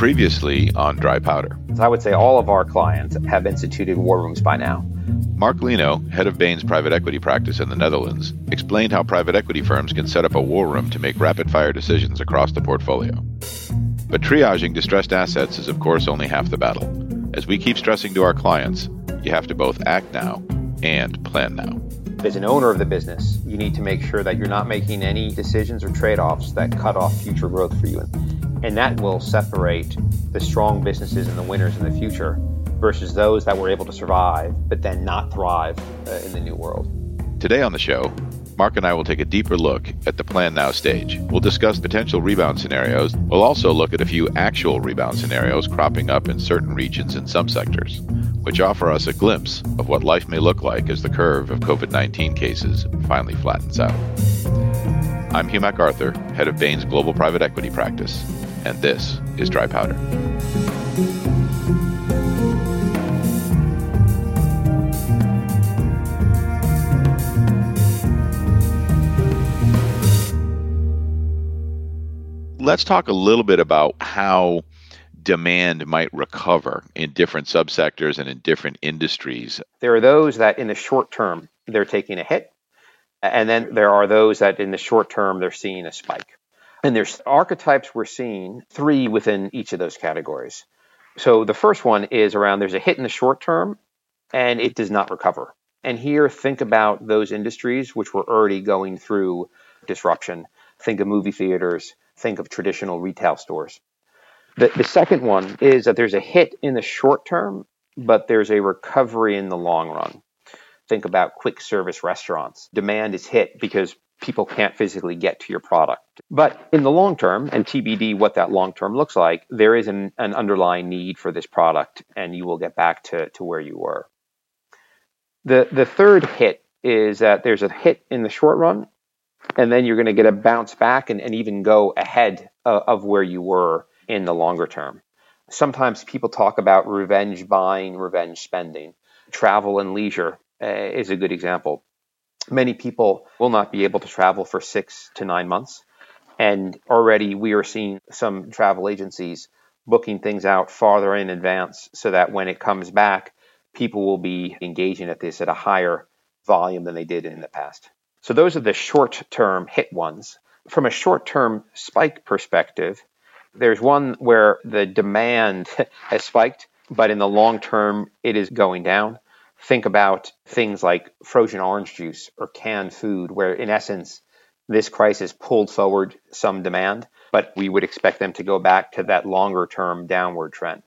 Previously on Dry Powder. I would say all of our clients have instituted war rooms by now. Mark Lino, head of Bain's private equity practice in the Netherlands, explained how private equity firms can set up a war room to make rapid fire decisions across the portfolio. But triaging distressed assets is, of course, only half the battle. As we keep stressing to our clients, you have to both act now and plan now. As an owner of the business, you need to make sure that you're not making any decisions or trade offs that cut off future growth for you. And that will separate the strong businesses and the winners in the future versus those that were able to survive but then not thrive uh, in the new world. Today on the show, Mark and I will take a deeper look at the plan now stage. We'll discuss potential rebound scenarios. We'll also look at a few actual rebound scenarios cropping up in certain regions and some sectors, which offer us a glimpse of what life may look like as the curve of COVID 19 cases finally flattens out. I'm Hugh MacArthur, head of Bain's Global Private Equity Practice and this is Dry Powder. Let's talk a little bit about how demand might recover in different subsectors and in different industries. There are those that in the short term they're taking a hit, and then there are those that in the short term they're seeing a spike. And there's archetypes we're seeing, three within each of those categories. So the first one is around there's a hit in the short term and it does not recover. And here, think about those industries which were already going through disruption. Think of movie theaters, think of traditional retail stores. The, the second one is that there's a hit in the short term, but there's a recovery in the long run. Think about quick service restaurants. Demand is hit because people can't physically get to your product. But in the long term, and TBD what that long term looks like, there is an, an underlying need for this product and you will get back to, to where you were. The, the third hit is that there's a hit in the short run, and then you're going to get a bounce back and, and even go ahead of, of where you were in the longer term. Sometimes people talk about revenge buying, revenge spending. Travel and leisure uh, is a good example many people will not be able to travel for six to nine months. And already we are seeing some travel agencies booking things out farther in advance so that when it comes back, people will be engaging at this at a higher volume than they did in the past. So those are the short term hit ones. From a short term spike perspective, there's one where the demand has spiked, but in the long term, it is going down think about things like frozen orange juice or canned food, where in essence, this crisis pulled forward some demand, but we would expect them to go back to that longer term downward trend.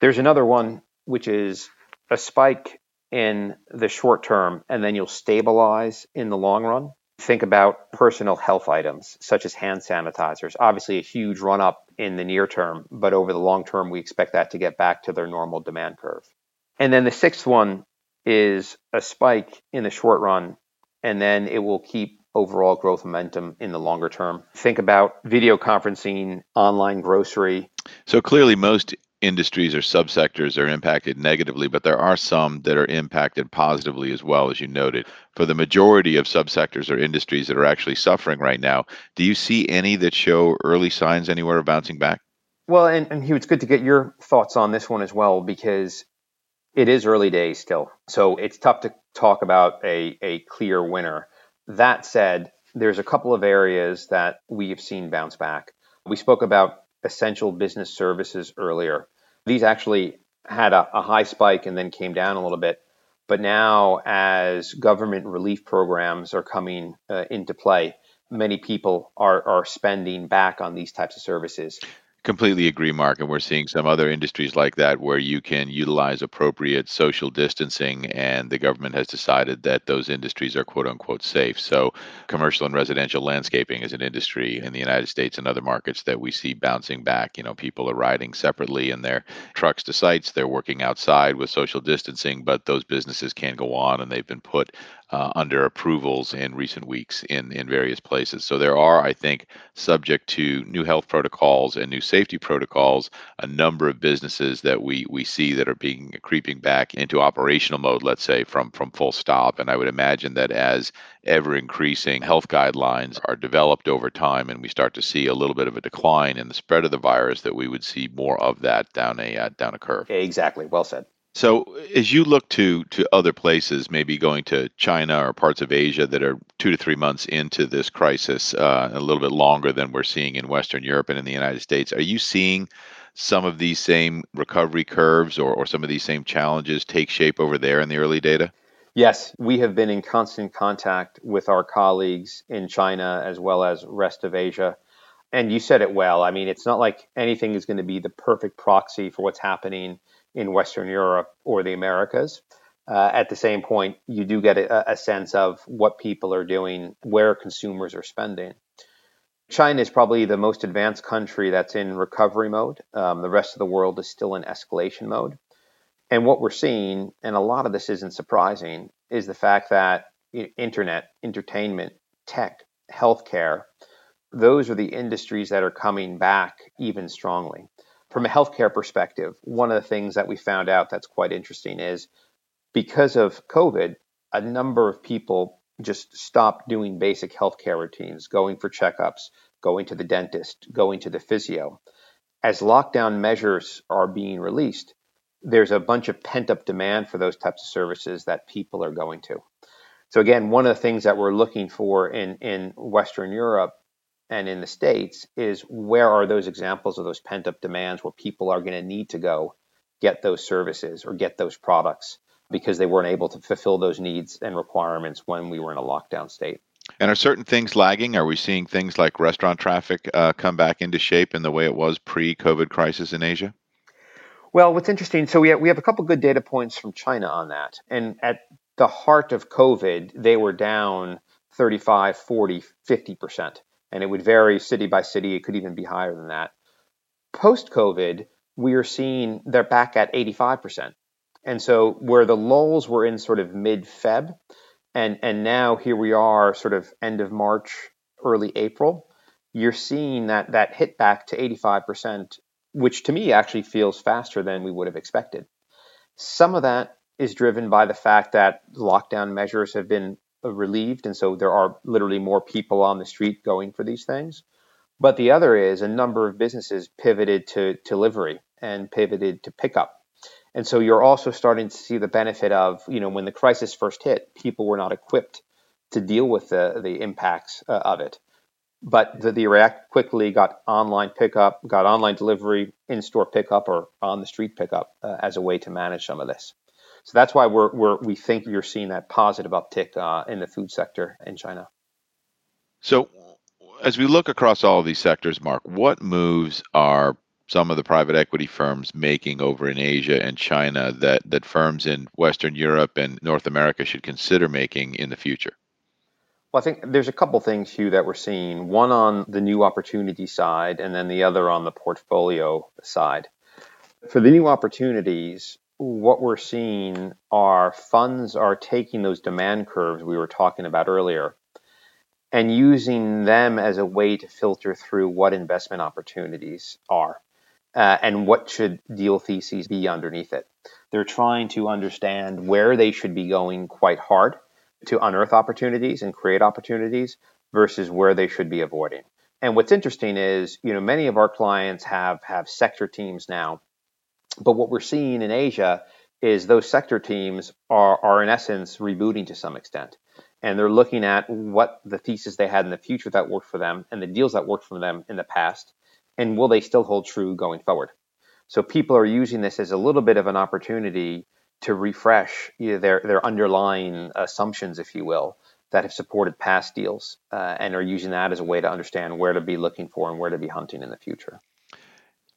There's another one, which is a spike in the short term, and then you'll stabilize in the long run. Think about personal health items such as hand sanitizers. Obviously, a huge run up in the near term, but over the long term, we expect that to get back to their normal demand curve. And then the sixth one is a spike in the short run, and then it will keep overall growth momentum in the longer term. Think about video conferencing, online grocery. So clearly, most industries or subsectors are impacted negatively, but there are some that are impacted positively as well, as you noted. For the majority of subsectors or industries that are actually suffering right now, do you see any that show early signs anywhere of bouncing back? Well, and, and Hugh, it's good to get your thoughts on this one as well, because it is early days still, so it's tough to talk about a, a clear winner. That said, there's a couple of areas that we have seen bounce back. We spoke about essential business services earlier. These actually had a, a high spike and then came down a little bit. But now, as government relief programs are coming uh, into play, many people are, are spending back on these types of services. Completely agree, Mark. And we're seeing some other industries like that where you can utilize appropriate social distancing, and the government has decided that those industries are quote unquote safe. So, commercial and residential landscaping is an industry in the United States and other markets that we see bouncing back. You know, people are riding separately in their trucks to sites, they're working outside with social distancing, but those businesses can go on and they've been put uh, under approvals in recent weeks in, in various places. So there are, I think, subject to new health protocols and new safety safety protocols, a number of businesses that we we see that are being creeping back into operational mode, let's say from from full stop. And I would imagine that as ever increasing health guidelines are developed over time, and we start to see a little bit of a decline in the spread of the virus, that we would see more of that down a uh, down a curve. Exactly. Well said. So, as you look to to other places, maybe going to China or parts of Asia that are two to three months into this crisis, uh, a little bit longer than we're seeing in Western Europe and in the United States, are you seeing some of these same recovery curves or, or some of these same challenges take shape over there in the early data? Yes, we have been in constant contact with our colleagues in China as well as rest of Asia. And you said it well. I mean, it's not like anything is going to be the perfect proxy for what's happening in Western Europe or the Americas. Uh, at the same point, you do get a, a, sense of what people are doing, where consumers are spending. China is probably the most advanced country that's in recovery mode. Um, the rest of the world is still in escalation mode. And what we're seeing, and a lot of this isn't surprising, is the fact that internet, entertainment, tech, healthcare, those are the industries that are coming back even strongly from a healthcare perspective, one of the things that we found out that's quite interesting is because of COVID, a number of people just stopped doing basic healthcare routines, going for checkups, going to the dentist, going to the physio. As lockdown measures are being released, there's a bunch of pent up demand for those types of services that people are going to. So again, one of the things that we're looking for in, in Western Europe and in the States is where are those examples of those pent up demands where people are going to need to go get those services or get those products because they weren't able to fulfill those needs and requirements when we were in a lockdown state. And are certain things lagging? Are we seeing things like restaurant traffic uh, come back into shape in the way it was pre COVID crisis in Asia? Well, what's interesting, so we have, we have a couple good data points from China on that. And at the heart of COVID, they were down 35, 40, 50% and it would vary city by city. It could even be higher than that. Post COVID, we are seeing they're back at 85%. And so where the lulls were in sort of mid Feb, and, and now here we are sort of end of March, early April, you're seeing that that hit back to 85%, which to me actually feels faster than we would have expected. Some of that is driven by the fact that lockdown measures have been relieved, and so there are literally more people on the street going for these things. But the other is a number of businesses pivoted to, delivery and pivoted to pickup. And so you're also starting to see the benefit of, you know, when the crisis first hit, people were not equipped to deal with the, the impacts uh, of it. But the, the React quickly got online pickup, got online delivery, in store pickup, or on the street pickup uh, as a way to manage some of this. So that's why we're, we're we think you're seeing that positive uptick uh, in the food sector in China. So, as we look across all of these sectors, Mark, what moves are some of the private equity firms making over in Asia and China that that firms in Western Europe and North America should consider making in the future? Well, I think there's a couple things, Hugh, that we're seeing. One on the new opportunity side, and then the other on the portfolio side. For the new opportunities, what we're seeing are funds are taking those demand curves we were talking about earlier and using them as a way to filter through what investment opportunities are uh, and what should deal theses be underneath it. They're trying to understand where they should be going quite hard to unearth opportunities and create opportunities versus where they should be avoiding. And what's interesting is, you know, many of our clients have have sector teams now but what we're seeing in Asia is those sector teams are, are in essence rebooting to some extent. And they're looking at what the thesis they had in the future that worked for them and the deals that worked for them in the past. And will they still hold true going forward? So people are using this as a little bit of an opportunity to refresh their, their underlying assumptions, if you will, that have supported past deals uh, and are using that as a way to understand where to be looking for and where to be hunting in the future.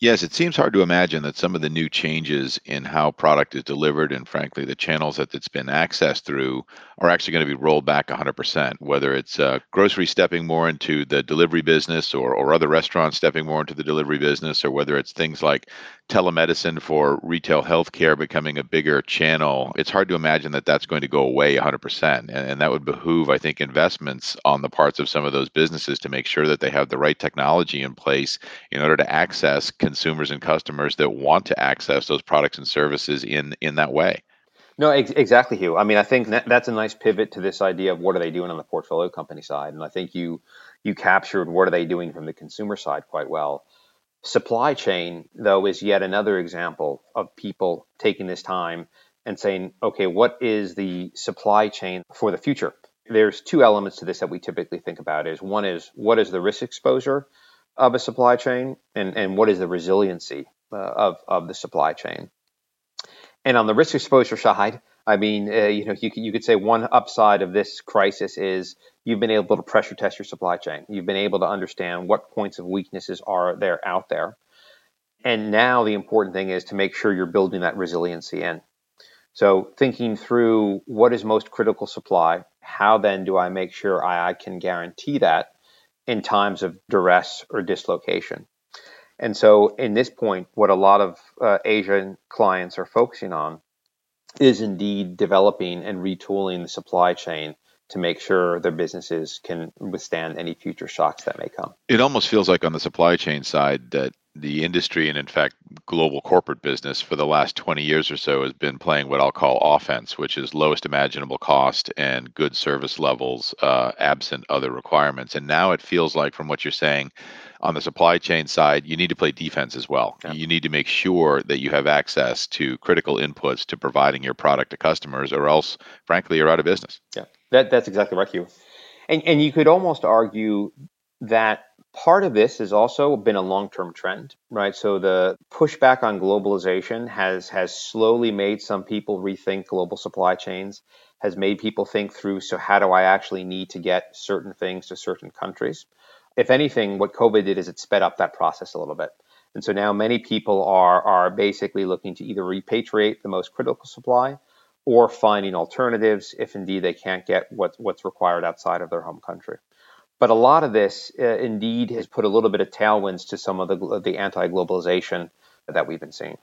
Yes, it seems hard to imagine that some of the new changes in how product is delivered and, frankly, the channels that it's been accessed through are actually going to be rolled back 100%. Whether it's uh, grocery stepping more into the delivery business or, or other restaurants stepping more into the delivery business, or whether it's things like telemedicine for retail healthcare becoming a bigger channel, it's hard to imagine that that's going to go away 100%. And, and that would behoove, I think, investments on the parts of some of those businesses to make sure that they have the right technology in place in order to access consumers and customers that want to access those products and services in in that way. No, ex- exactly, Hugh. I mean, I think that, that's a nice pivot to this idea of what are they doing on the portfolio company side, and I think you you captured what are they doing from the consumer side quite well. Supply chain, though, is yet another example of people taking this time and saying, okay, what is the supply chain for the future? There's two elements to this that we typically think about is one is what is the risk exposure of a supply chain and, and what is the resiliency uh, of, of the supply chain. And on the risk exposure side, I mean, uh, you know, you, you could say one upside of this crisis is you've been able to pressure test your supply chain. You've been able to understand what points of weaknesses are there out there. And now the important thing is to make sure you're building that resiliency in. So thinking through what is most critical supply, how then do I make sure I, I can guarantee that in times of duress or dislocation? And so, in this point, what a lot of uh, Asian clients are focusing on is indeed developing and retooling the supply chain to make sure their businesses can withstand any future shocks that may come. It almost feels like on the supply chain side that the industry and in fact global corporate business for the last 20 years or so has been playing what I'll call offense, which is lowest imaginable cost and good service levels uh, absent other requirements. And now it feels like from what you're saying on the supply chain side, you need to play defense as well. Yeah. You need to make sure that you have access to critical inputs to providing your product to customers, or else, frankly, you're out of business. Yeah, that, that's exactly right, Hugh. And, and you could almost argue that part of this has also been a long-term trend, right? So the pushback on globalization has has slowly made some people rethink global supply chains, has made people think through so how do I actually need to get certain things to certain countries? If anything, what COVID did is it sped up that process a little bit. And so now many people are are basically looking to either repatriate the most critical supply or finding alternatives if indeed they can't get what, what's required outside of their home country. But a lot of this uh, indeed has put a little bit of tailwinds to some of the, the anti globalization that we've been seeing.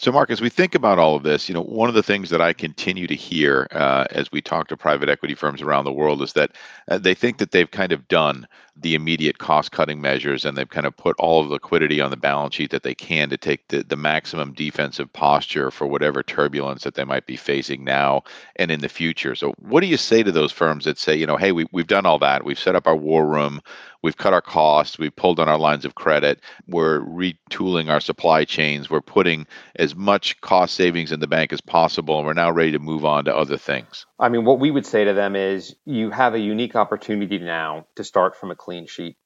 So, Mark, as we think about all of this, you know, one of the things that I continue to hear uh, as we talk to private equity firms around the world is that uh, they think that they've kind of done the immediate cost-cutting measures and they've kind of put all of the liquidity on the balance sheet that they can to take the, the maximum defensive posture for whatever turbulence that they might be facing now and in the future. So, what do you say to those firms that say, you know, hey, we, we've done all that, we've set up our war room, We've cut our costs. We've pulled on our lines of credit. We're retooling our supply chains. We're putting as much cost savings in the bank as possible. And we're now ready to move on to other things. I mean, what we would say to them is you have a unique opportunity now to start from a clean sheet.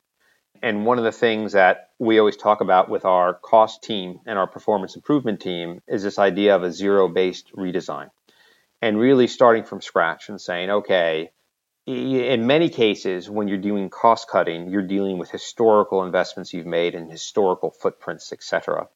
And one of the things that we always talk about with our cost team and our performance improvement team is this idea of a zero based redesign and really starting from scratch and saying, okay, in many cases, when you're doing cost cutting, you're dealing with historical investments you've made and historical footprints, etc.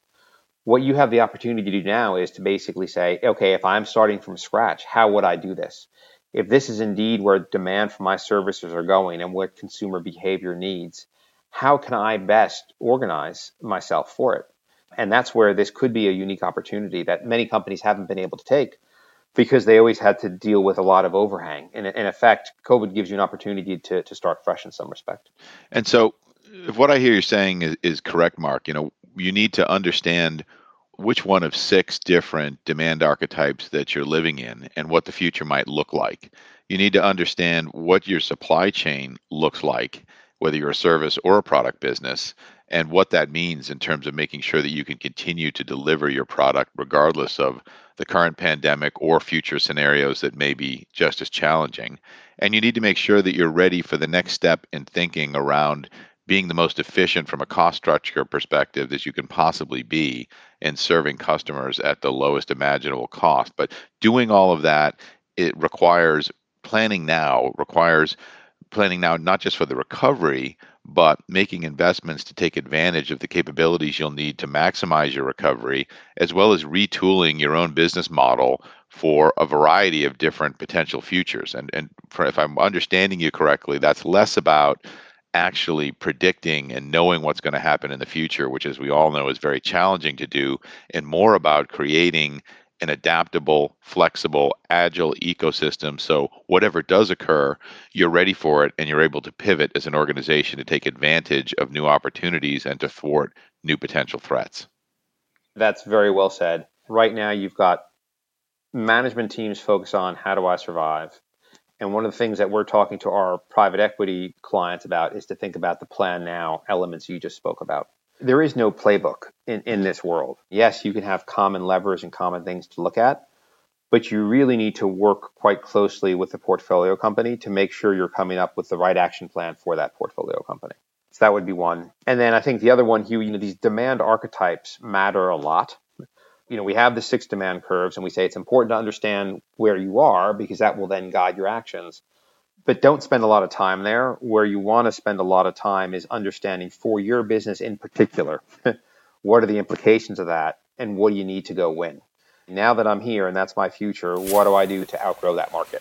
What you have the opportunity to do now is to basically say, okay, if I'm starting from scratch, how would I do this? If this is indeed where demand for my services are going and what consumer behavior needs, how can I best organize myself for it? And that's where this could be a unique opportunity that many companies haven't been able to take because they always had to deal with a lot of overhang. And in effect, COVID gives you an opportunity to, to start fresh in some respect. And so, if what I hear you saying is, is correct, Mark, you know, you need to understand which one of six different demand archetypes that you're living in and what the future might look like. You need to understand what your supply chain looks like, whether you're a service or a product business, and what that means in terms of making sure that you can continue to deliver your product regardless of the current pandemic or future scenarios that may be just as challenging. And you need to make sure that you're ready for the next step in thinking around being the most efficient from a cost structure perspective as you can possibly be in serving customers at the lowest imaginable cost. But doing all of that, it requires planning now, requires planning now not just for the recovery, but making investments to take advantage of the capabilities you'll need to maximize your recovery, as well as retooling your own business model for a variety of different potential futures. And, and for, if I'm understanding you correctly, that's less about actually predicting and knowing what's going to happen in the future, which, as we all know, is very challenging to do, and more about creating an adaptable, flexible, agile ecosystem. So, whatever does occur, you're ready for it and you're able to pivot as an organization to take advantage of new opportunities and to thwart new potential threats. That's very well said. Right now, you've got management teams focus on how do I survive? And one of the things that we're talking to our private equity clients about is to think about the plan now elements you just spoke about. There is no playbook in, in this world. Yes, you can have common levers and common things to look at, but you really need to work quite closely with the portfolio company to make sure you're coming up with the right action plan for that portfolio company. So that would be one. And then I think the other one, Hugh, you know, these demand archetypes matter a lot you know, we have the six demand curves and we say it's important to understand where you are because that will then guide your actions. But don't spend a lot of time there. Where you want to spend a lot of time is understanding for your business in particular, what are the implications of that and what do you need to go win? Now that I'm here and that's my future, what do I do to outgrow that market?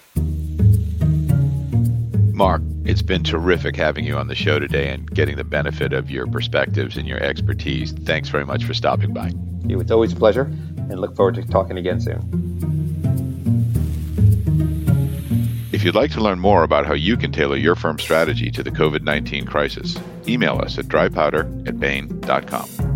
Mark, it's been terrific having you on the show today and getting the benefit of your perspectives and your expertise. Thanks very much for stopping by. Hugh it's always a pleasure and look forward to talking again soon. If you'd like to learn more about how you can tailor your firm's strategy to the COVID 19 crisis, email us at drypowder at bain.com.